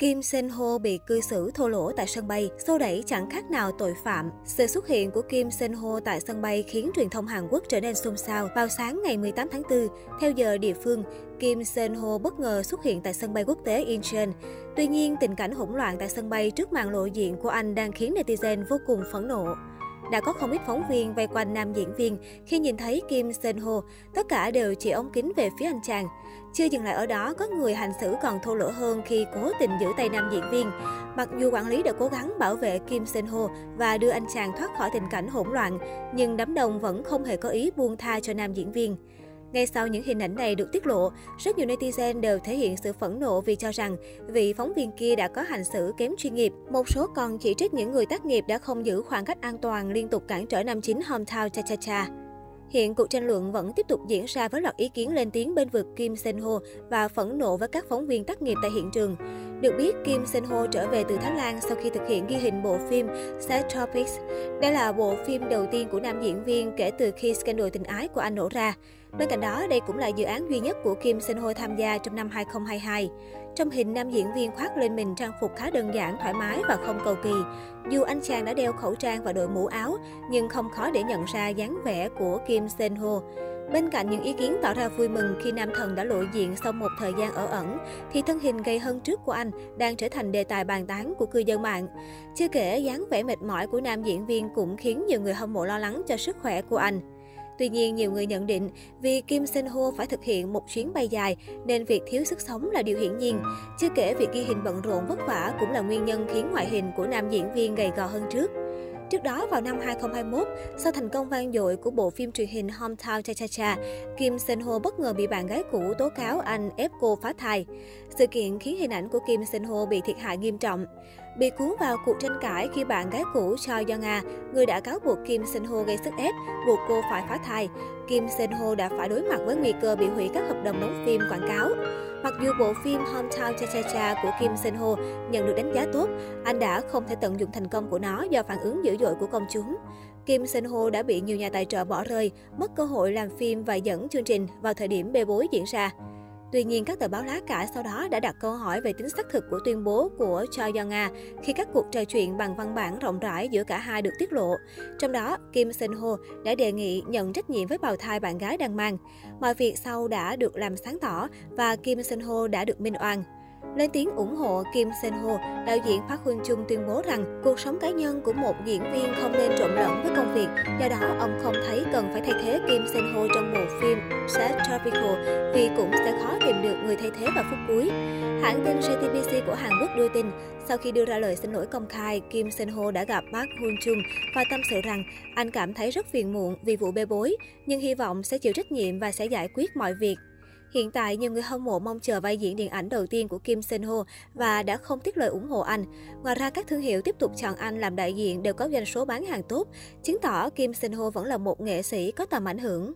Kim Sen Ho bị cư xử thô lỗ tại sân bay, xô đẩy chẳng khác nào tội phạm. Sự xuất hiện của Kim Sen Ho tại sân bay khiến truyền thông Hàn Quốc trở nên xôn xao. Vào sáng ngày 18 tháng 4, theo giờ địa phương, Kim Sen Ho bất ngờ xuất hiện tại sân bay quốc tế Incheon. Tuy nhiên, tình cảnh hỗn loạn tại sân bay trước màn lộ diện của anh đang khiến netizen vô cùng phẫn nộ. Đã có không ít phóng viên vây quanh nam diễn viên khi nhìn thấy Kim Sen Ho, tất cả đều chỉ ống kính về phía anh chàng. Chưa dừng lại ở đó, có người hành xử còn thô lỗ hơn khi cố tình giữ tay nam diễn viên. Mặc dù quản lý đã cố gắng bảo vệ Kim Sen Ho và đưa anh chàng thoát khỏi tình cảnh hỗn loạn, nhưng đám đông vẫn không hề có ý buông tha cho nam diễn viên. Ngay sau những hình ảnh này được tiết lộ, rất nhiều netizen đều thể hiện sự phẫn nộ vì cho rằng vị phóng viên kia đã có hành xử kém chuyên nghiệp. Một số còn chỉ trích những người tác nghiệp đã không giữ khoảng cách an toàn liên tục cản trở nam chính hometown cha cha cha. Hiện cuộc tranh luận vẫn tiếp tục diễn ra với loạt ý kiến lên tiếng bên vực Kim Sen Ho và phẫn nộ với các phóng viên tác nghiệp tại hiện trường. Được biết, Kim Sen Ho trở về từ Thái Lan sau khi thực hiện ghi hình bộ phim Set Topics. Đây là bộ phim đầu tiên của nam diễn viên kể từ khi scandal tình ái của anh nổ ra. Bên cạnh đó, đây cũng là dự án duy nhất của Kim Sen Ho tham gia trong năm 2022. Trong hình, nam diễn viên khoác lên mình trang phục khá đơn giản, thoải mái và không cầu kỳ. Dù anh chàng đã đeo khẩu trang và đội mũ áo, nhưng không khó để nhận ra dáng vẻ của Kim Sen Ho. Bên cạnh những ý kiến tỏ ra vui mừng khi nam thần đã lộ diện sau một thời gian ở ẩn, thì thân hình gầy hơn trước của anh đang trở thành đề tài bàn tán của cư dân mạng. Chưa kể, dáng vẻ mệt mỏi của nam diễn viên cũng khiến nhiều người hâm mộ lo lắng cho sức khỏe của anh. Tuy nhiên, nhiều người nhận định vì Kim Sen Ho phải thực hiện một chuyến bay dài nên việc thiếu sức sống là điều hiển nhiên. Chưa kể việc ghi hình bận rộn vất vả cũng là nguyên nhân khiến ngoại hình của nam diễn viên gầy gò hơn trước. Trước đó, vào năm 2021, sau thành công vang dội của bộ phim truyền hình Hometown Cha Cha Cha, Kim Sen Ho bất ngờ bị bạn gái cũ tố cáo anh ép cô phá thai. Sự kiện khiến hình ảnh của Kim Sen Ho bị thiệt hại nghiêm trọng. Bị cuốn vào cuộc tranh cãi khi bạn gái cũ Choi Young A, người đã cáo buộc Kim Sen Ho gây sức ép, buộc cô phải phá thai. Kim Sen Ho đã phải đối mặt với nguy cơ bị hủy các hợp đồng đóng phim quảng cáo. Mặc dù bộ phim Hometown Cha Cha Cha của Kim Sen Ho nhận được đánh giá tốt, anh đã không thể tận dụng thành công của nó do phản ứng dữ dội của công chúng. Kim Sen Ho đã bị nhiều nhà tài trợ bỏ rơi, mất cơ hội làm phim và dẫn chương trình vào thời điểm bê bối diễn ra. Tuy nhiên, các tờ báo lá cải sau đó đã đặt câu hỏi về tính xác thực của tuyên bố của Choi Young A khi các cuộc trò chuyện bằng văn bản rộng rãi giữa cả hai được tiết lộ. Trong đó, Kim Sen Ho đã đề nghị nhận trách nhiệm với bào thai bạn gái đang mang. Mọi việc sau đã được làm sáng tỏ và Kim Sen Ho đã được minh oan. Lên tiếng ủng hộ Kim Sen Ho, đạo diễn Park Hoon Chung tuyên bố rằng cuộc sống cá nhân của một diễn viên không nên trộn lẫn với công việc. Do đó, ông không thấy cần phải thay thế Kim Sen Ho trong bộ phim Sad Tropical vì cũng sẽ khó tìm được người thay thế vào phút cuối. Hãng tin JTBC của Hàn Quốc đưa tin, sau khi đưa ra lời xin lỗi công khai, Kim Sen Ho đã gặp Park Hoon Chung và tâm sự rằng anh cảm thấy rất phiền muộn vì vụ bê bối, nhưng hy vọng sẽ chịu trách nhiệm và sẽ giải quyết mọi việc. Hiện tại, nhiều người hâm mộ mong chờ vai diễn điện ảnh đầu tiên của Kim Sen Ho và đã không tiếc lời ủng hộ anh. Ngoài ra, các thương hiệu tiếp tục chọn anh làm đại diện đều có doanh số bán hàng tốt, chứng tỏ Kim Sen Ho vẫn là một nghệ sĩ có tầm ảnh hưởng.